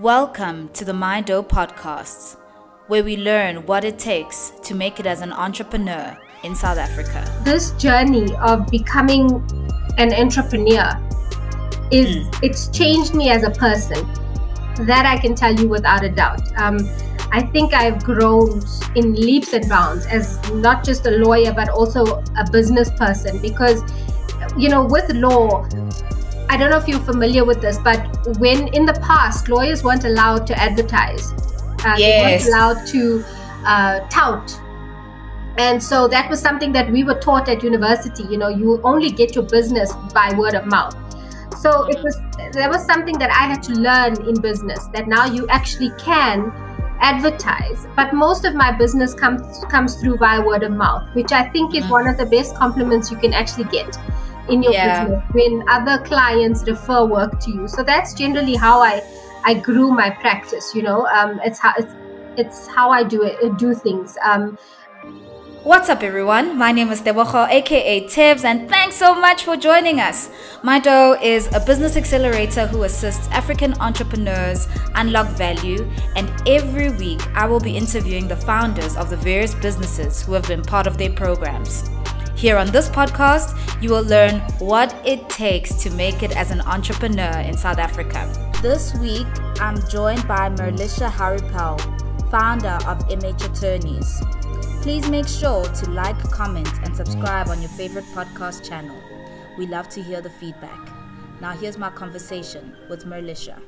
Welcome to the My Dough podcasts, where we learn what it takes to make it as an entrepreneur in South Africa. This journey of becoming an entrepreneur is Mm. it's changed me as a person. That I can tell you without a doubt. Um, I think I've grown in leaps and bounds as not just a lawyer but also a business person because you know with law I don't know if you're familiar with this, but when in the past lawyers weren't allowed to advertise, uh, they weren't allowed to uh, tout, and so that was something that we were taught at university. You know, you only get your business by word of mouth. So it was there was something that I had to learn in business that now you actually can advertise but most of my business comes comes through via word of mouth which i think is Mm. one of the best compliments you can actually get in your Yeah. business when other clients refer work to you so that's generally how i i grew my practice you know um it's how it's it's how i do it do things um What's up, everyone? My name is Tebogo, aka Tibbs, and thanks so much for joining us. My Dough is a business accelerator who assists African entrepreneurs unlock value, and every week I will be interviewing the founders of the various businesses who have been part of their programs. Here on this podcast, you will learn what it takes to make it as an entrepreneur in South Africa. This week, I'm joined by Merlisha Haripal, founder of MH Attorneys. Please make sure to like, comment, and subscribe on your favorite podcast channel. We love to hear the feedback. Now, here's my conversation with Merlisha.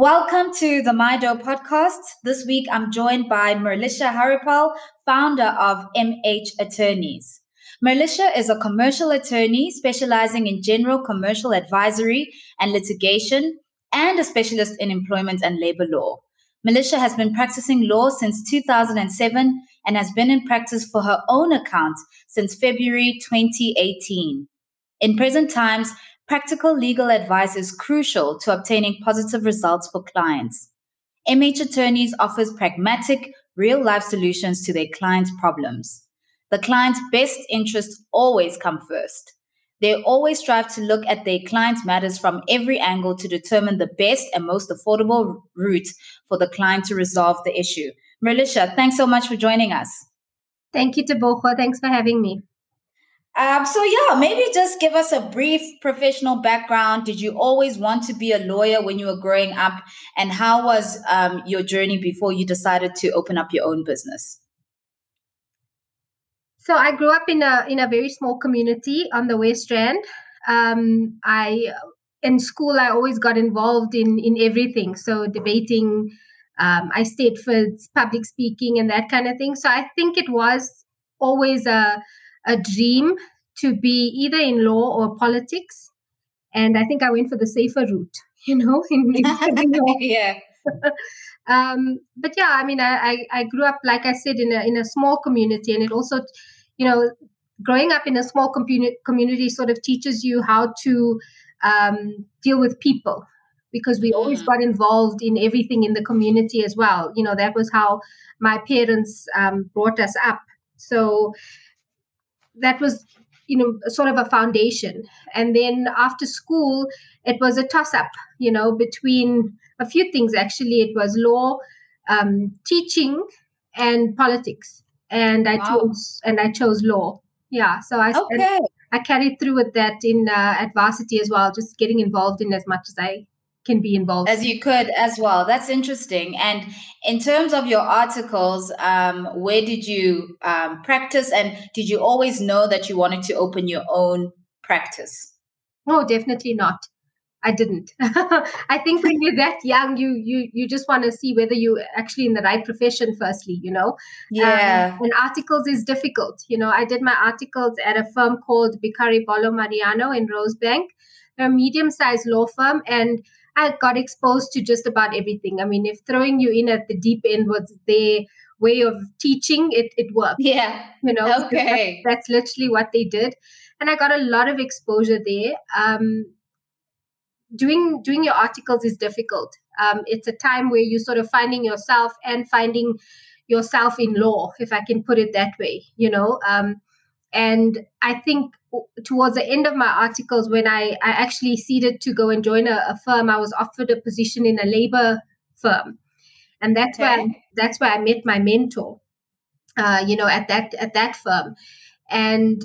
Welcome to the MyDo podcast. This week I'm joined by Merlisha Haripal, founder of MH Attorneys. Merlisha is a commercial attorney specializing in general commercial advisory and litigation and a specialist in employment and labor law. Melisha has been practicing law since 2007 and has been in practice for her own account since February 2018. In present times, practical legal advice is crucial to obtaining positive results for clients. MH Attorneys offers pragmatic, real life solutions to their clients' problems. The client's best interests always come first. They always strive to look at their client's matters from every angle to determine the best and most affordable route for the client to resolve the issue. Merlisha, thanks so much for joining us. thank you Tebogo. thanks for having me Um, so yeah, maybe just give us a brief professional background. Did you always want to be a lawyer when you were growing up, and how was um, your journey before you decided to open up your own business? So I grew up in a in a very small community on the West Rand. Um, I in school I always got involved in in everything. So debating, um, I stayed for public speaking and that kind of thing. So I think it was always a a dream to be either in law or politics. And I think I went for the safer route, you know, in, in yeah. um, but yeah, I mean, I, I, I grew up, like I said, in a in a small community, and it also, you know, growing up in a small community community sort of teaches you how to um, deal with people because we always Mm. got involved in everything in the community as well. You know, that was how my parents um, brought us up. So that was you know sort of a foundation and then after school it was a toss up you know between a few things actually it was law um, teaching and politics and i Wow. chose and i chose law yeah so i Okay. i carried through with that in uh, at varsity as well just getting involved in as much as i can be involved As you could as well. That's interesting. And in terms of your articles, um, where did you um, practice, and did you always know that you wanted to open your own practice? no definitely not i didn't i think when you're that young you you you just want to see whether you're actually in the right profession firstly you know Yeah. Um, and articles is difficult. You know, I did my articles at a firm called Bicari Bollo Mariano in Rosebank. They're a medium sized law firm, and I got exposed to just about everything. I mean, if throwing you in at the deep end was their way of teaching, it, it worked. yeah. You know, Okay. that's, that's literally what they did. And I got a lot of exposure there. Um, doing doing your articles is difficult. Um, it's a time where you're sort of finding yourself and finding yourself in law, if I can put it that way. You know, um, And I think towards the end of my articles, when I, I actually seeded to go and join a, a firm, I was offered a position in a labor firm. And that's okay. where I, that's where I met my mentor. Uh, you know, at that at that firm, and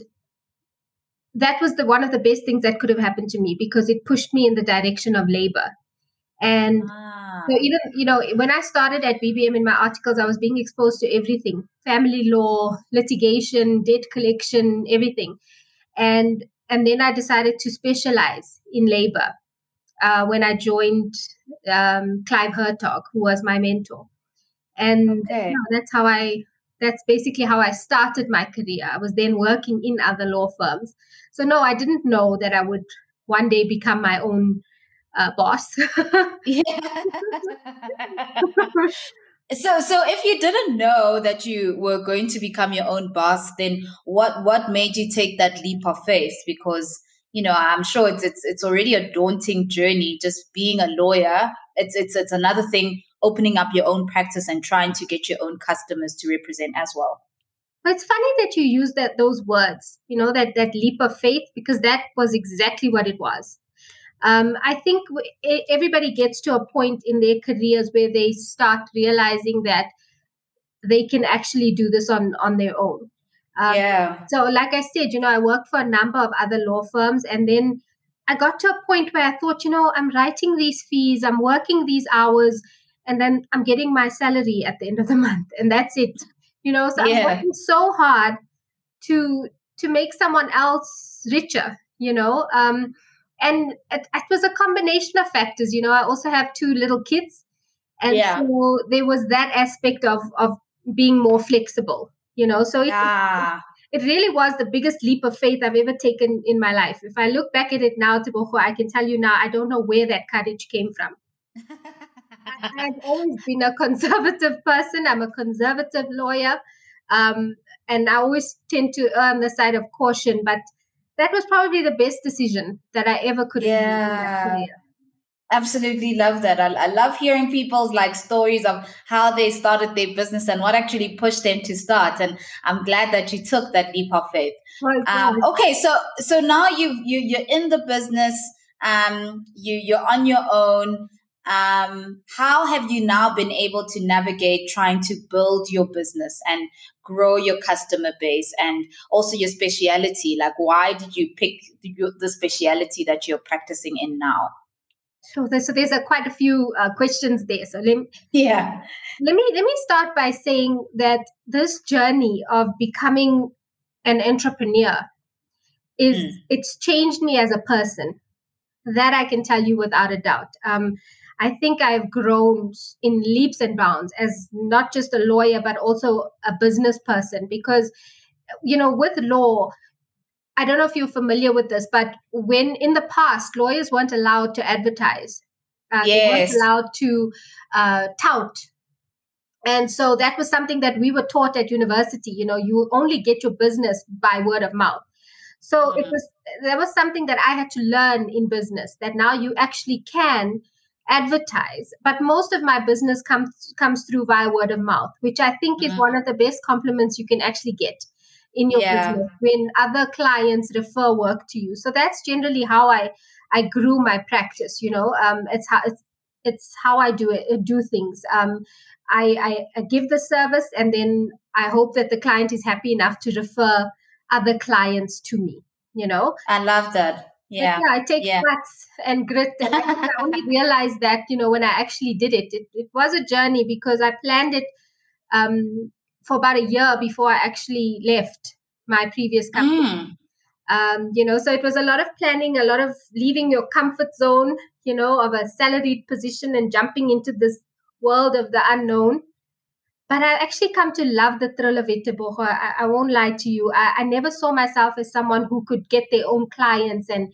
that was the one of the best things that could have happened to me because it pushed me in the direction of labor. And ah. so even you know, when I started at BBM in my articles, I was being exposed to everything: family law, litigation, debt collection, everything. And and then I decided to specialize in labor uh, when I joined um, Clive Hertog, who was my mentor. And okay. you know, that's how I that's basically how I started my career. I was then working in other law firms. So, no, I didn't know that I would one day become my own uh, boss. yeah. so, so if you didn't know that you were going to become your own boss, then what what made you take that leap of faith? Because you know, I'm sure it's it's it's already a daunting journey. Just being a lawyer, it's it's it's another thing opening up your own practice and trying to get your own customers to represent as well. But it's funny that you use that those words, you know, that that leap of faith, because that was exactly what it was. Um, I think everybody gets to a point in their careers where they start realizing that they can actually do this on on their own. Um, yeah. So, like I said, you know, I worked for a number of other law firms, and then I got to a point where I thought, you know, I'm writing these fees, I'm working these hours, and then I'm getting my salary at the end of the month, and that's it. You know, so yeah. I'm working so hard to to make someone else richer. You know, um, and it, it, was a combination of factors. You know, I also have two little kids, and yeah. so there was that aspect of of being more flexible. You know, so it, ah. it, it really was the biggest leap of faith I've ever taken in my life. If I look back at it now, Tebogo, I can tell you now, I don't know where that courage came from. I've always been a conservative person. I'm a conservative lawyer. Um, and I always tend to err on the side of caution, but that was probably the best decision that I ever could have yeah. made. Absolutely love that. I, I, love hearing people's like stories of how they started their business and what actually pushed them to start. And I'm glad that you took that leap of faith. Um, okay, so so now you you you're in the business. Um, you you're on your own um, how have you now been able to navigate trying to build your business and grow your customer base and also your speciality? Like why did you pick the, speciality that you're practicing in now? So there's, so there's a, quite a few uh, questions there. So let me, yeah. let me let me start by saying that this journey of becoming an entrepreneur is mm. it's changed me as a person. That i can tell you without a doubt. Um, I think I've grown in leaps and bounds as not just a lawyer, but also a business person. Because, you know, with law, I don't know if you're familiar with this, but when in the past, lawyers weren't allowed to advertise, uh, yes. they weren't allowed to uh, tout. And so that was something that we were taught at university. You know, you only get your business by word of mouth. So mm. it was there was something that I had to learn in business. That now you actually can advertise but most of my business comes comes through via word of mouth which i think mm-hmm. is one of the best compliments you can actually get in your yeah. business when other clients refer work to you so that's generally how i i grew my practice you know um it's how it's it's how i do it do things um I, I i give the service and then i hope that the client is happy enough to refer other clients to me you know i love that yeah. yeah, I take yeah. guts and grit. And I only realized that, you know, when I actually did it. It, it was a journey because I planned it um, for about a year before I actually left my previous company. Mm. Um, you know, so it was a lot of planning, a lot of leaving your comfort zone, you know, of a salaried position and jumping into this world of the unknown but I actually come to love the thrill of it, I, I won't lie to you. I, I, never saw myself as someone who could get their own clients and,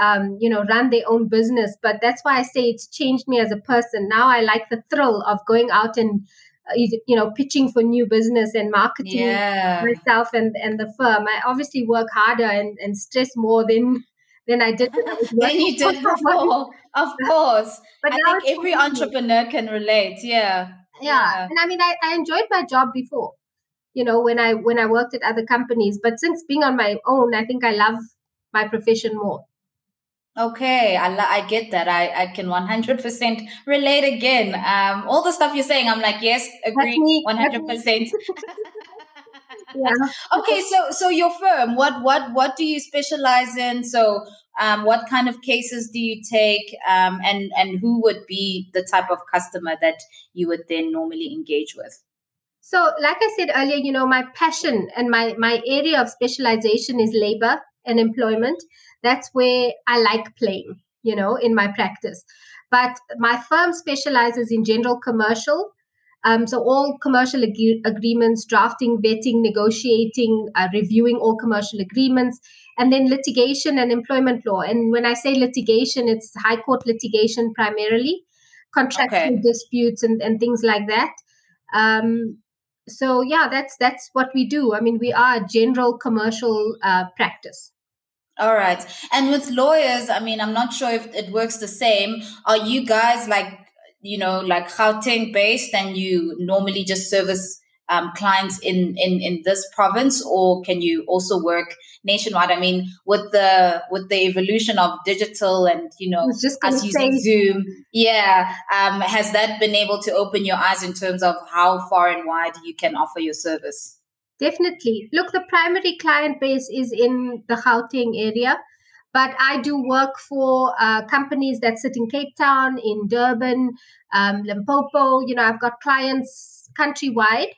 um, you know, run their own business. But that's why I say it's changed me as a person. Now I like the thrill of going out and, uh, you know, pitching for new business and marketing yeah. myself and, and the firm. I obviously work harder and, and stress more than than I did when I than you did before. Of course. But I think every entrepreneur can relate. Yeah yeah. yeah. And I mean, I, I enjoyed my job before. you know when i when i worked at other companies but since being on my own i think i love my profession more Okay, I, I get that. I, I can 100% relate again. Um, all the stuff you're saying, I'm like, yes, agree, 100%. yeah. Okay, so so your firm, what what what do you specialize in? So, um, what kind of cases do you take, um, and and who would be the type of customer that you would then normally engage with? So, like I said earlier, you know, my passion and my my area of specialization is labor and employment that's where I like playing, you know, in my practice. But my firm specializes in general commercial. Um, so all commercial ag- agreements, drafting, vetting, negotiating, uh, reviewing all commercial agreements, and then litigation and employment law. And when I say litigation, it's high court litigation primarily, contractual okay. disputes and, and things like that. Um, so yeah, that's that's what we do. I mean, we are a general commercial uh, practice. All right. And with lawyers, I mean, I'm not sure if it works the same. Are you guys like, you know, like Gauteng based and you normally just service um, clients in, in, in this province or can you also work nationwide? I mean, with the, with the evolution of digital and, you know, just us using Zoom, yeah. Um, has that been able to open your eyes in terms of how far and wide you can offer your service? Definitely. Look, the primary client base is in the Gauteng area, but I do work for uh, companies that sit in Cape Town, in Durban, um, Limpopo. You know, I've got clients countrywide.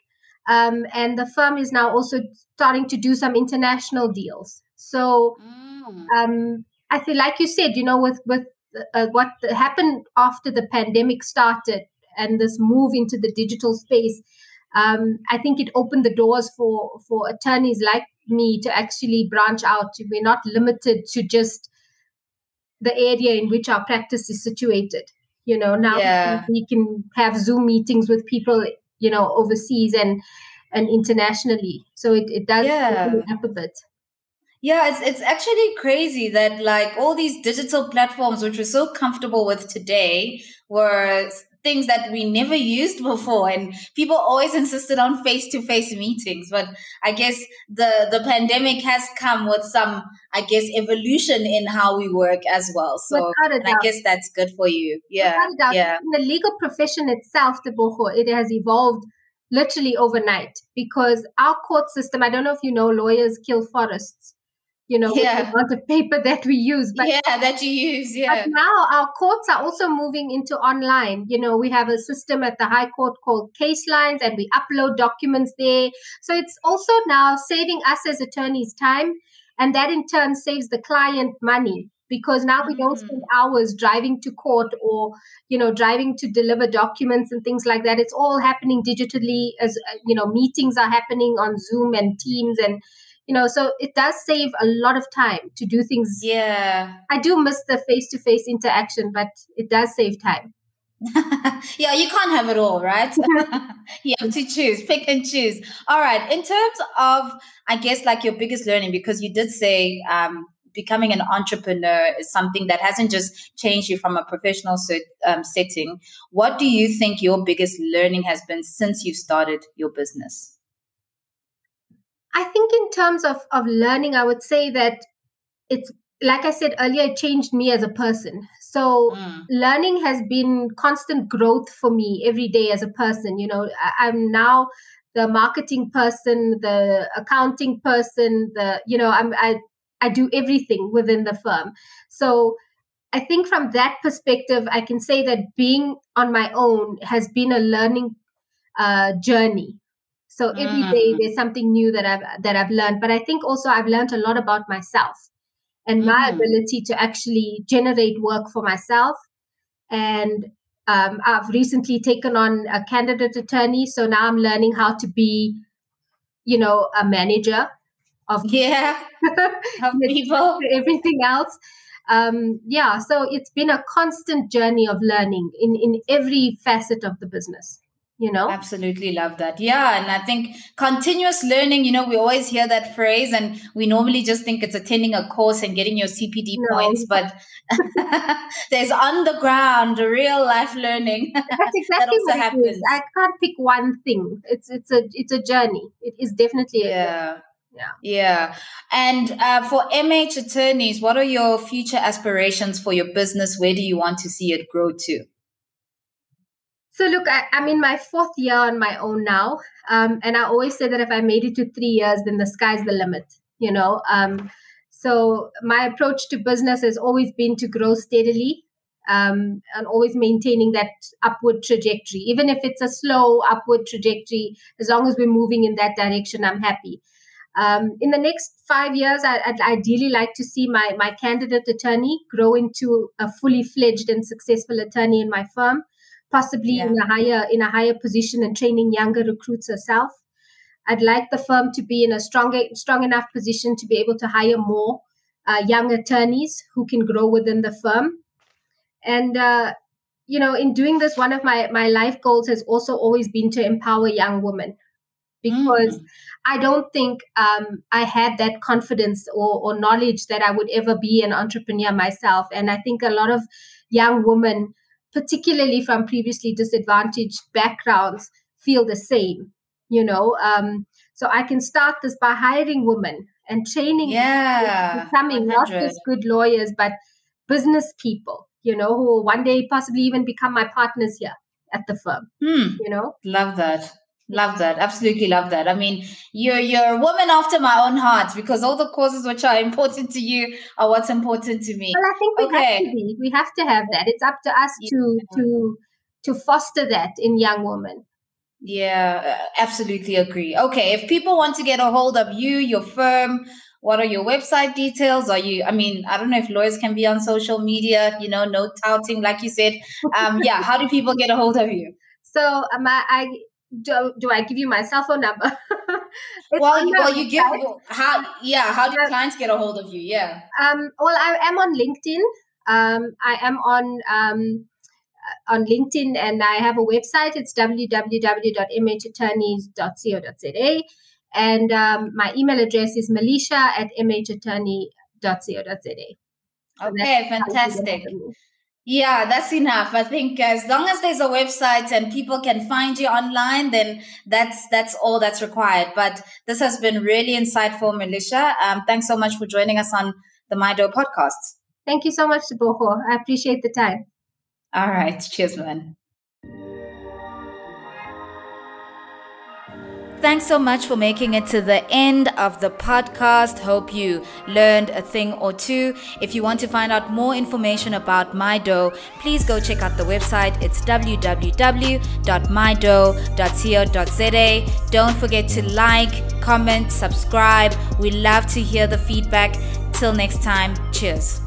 Um, and the firm is now also starting to do some international deals. So, mm. um, I think, like you said, you know, with with uh, what happened after the pandemic started and this move into the digital space, um, I think it opened the doors for for attorneys like me to actually branch out. We're not limited to just the area in which our practice is situated. You know, now yeah. we, can, have Zoom meetings with people, you know, overseas and and internationally. So it, it does yeah. up a bit. Yeah, it's it's actually crazy that like all these digital platforms which we're so comfortable with today were things that we never used before and people always insisted on face-to-face meetings but i guess the the pandemic has come with some i guess evolution in how we work as well. So i guess that's good for you. Yeah yeah. In the legal profession itself the boho it has evolved literally overnight because our court system i don't know if you know lawyers kill forests you know, yeah. the amount of paper that we use. But, yeah, that you use. Yeah. But now our courts are also moving into online. You know, we have a system at the High Court called CaseLines, and we upload documents there. So it's also now saving us as attorneys time, and that in turn saves the client money because now we don't spend mm. hours driving to court or you know driving to deliver documents and things like that it's all happening digitally as you know meetings are happening on zoom and teams and you know so it does save a lot of time to do things. Yeah. I do miss the face-to-face interaction but it does save time. Yeah you can't have it all right? You have to choose pick and choose. All right in terms of i guess like your biggest learning because you did say um, becoming an entrepreneur is something that hasn't just changed you from a professional um, setting. What do you think your biggest learning has been since you started your business I think in terms of of learning, I would say that it's like I said earlier, it changed me as a person. So mm. learning has been constant growth for me every day as a person. You know, I, I'm now the marketing person, the accounting person, the you know, I'm I I do everything within the firm. So I think from that perspective, I can say that being on my own has been a learning uh, journey so every day mm. there's something new that I've that I've learned. But I think also I've learned a lot about myself and my mm-hmm. ability to actually generate work for myself. And um, I've recently taken on a candidate attorney, so now I'm learning how to be, you know, a manager of yeah of people, everything else. Um, yeah, so it's been a constant journey of learning in in every facet of the business. You know? Absolutely love that. Yeah and i think continuous learning you know we always hear that phrase and we normally just think it's attending a course and getting your cpd no. points but there's on the ground real life learning that's exactly that what happens. It is. i can't pick one thing. It's it's a it's a journey. It is definitely yeah. Yeah. Yeah. And uh, for mh attorneys what are your future aspirations for your business? Where do you want to see it grow to so look, I, am in my fourth year on my own now, um, and I always say that if I made it to three years, then the sky's the limit. You know, um, so my approach to business has always been to grow steadily um, and always maintaining that upward trajectory, even if it's a slow upward trajectory. As long as we're moving in that direction, I'm happy. Um, in the next five years, I, would ideally like to see my my candidate attorney grow into a fully fledged and successful attorney in my firm possibly yeah. in a higher in a higher position and training younger recruits herself. I'd like the firm to be in a stronger strong enough position to be able to hire more uh, young attorneys who can grow within the firm. And uh, you know, in doing this, one of my my life goals has also always been to empower young women because mm. I don't think um, I had that confidence or, or knowledge that I would ever be an entrepreneur myself. And I think a lot of young women particularly from previously disadvantaged backgrounds, feel the same. You know, um, so I can start this by hiring women and training yeah, becoming 100. not just good lawyers, but business people. You know, who will one day possibly even become my partners here at the firm. Hmm. You know, love that. Love that. Absolutely love that. I mean, you're you're a woman after my own heart because all the causes which are important to you are what's important to me. Well, I think we okay. have to be. We have to have that. It's up to us yeah. to to to foster that in young women. Yeah, uh, absolutely agree. Okay, if people want to get a hold of you, your firm, what are your website details? Are you, I mean, I don't know if lawyers can be on social media, you know, no touting, like you said. Um, yeah, how do people get a hold of you? So um, I, I do, do I give you my cell phone number? well, you, well, you give how yeah. How do clients get a hold of you? Yeah. Um. Well, I am on LinkedIn. Um. I am on um uh, on LinkedIn, and I have a website. It's www.mhattorneys.co.za, and um, my email address is melisha at mhattorney.co.za. So okay, fantastic. Yeah, that's enough. I think as long as there's a website and people can find you online, then that's that's all that's required. But this has been really insightful, Melisha. Um, thanks so much for joining us on the MIDO podcast. Thank you so much, Boho. I appreciate the time. All right. Cheers, man. Thanks so much for making it to the end of the podcast. Hope you learned a thing or two. If you want to find out more information about MIDO, please go check out the website. It's www.mido.co.za. Don't forget to like, comment, subscribe. We love to hear the feedback. Till next time, cheers.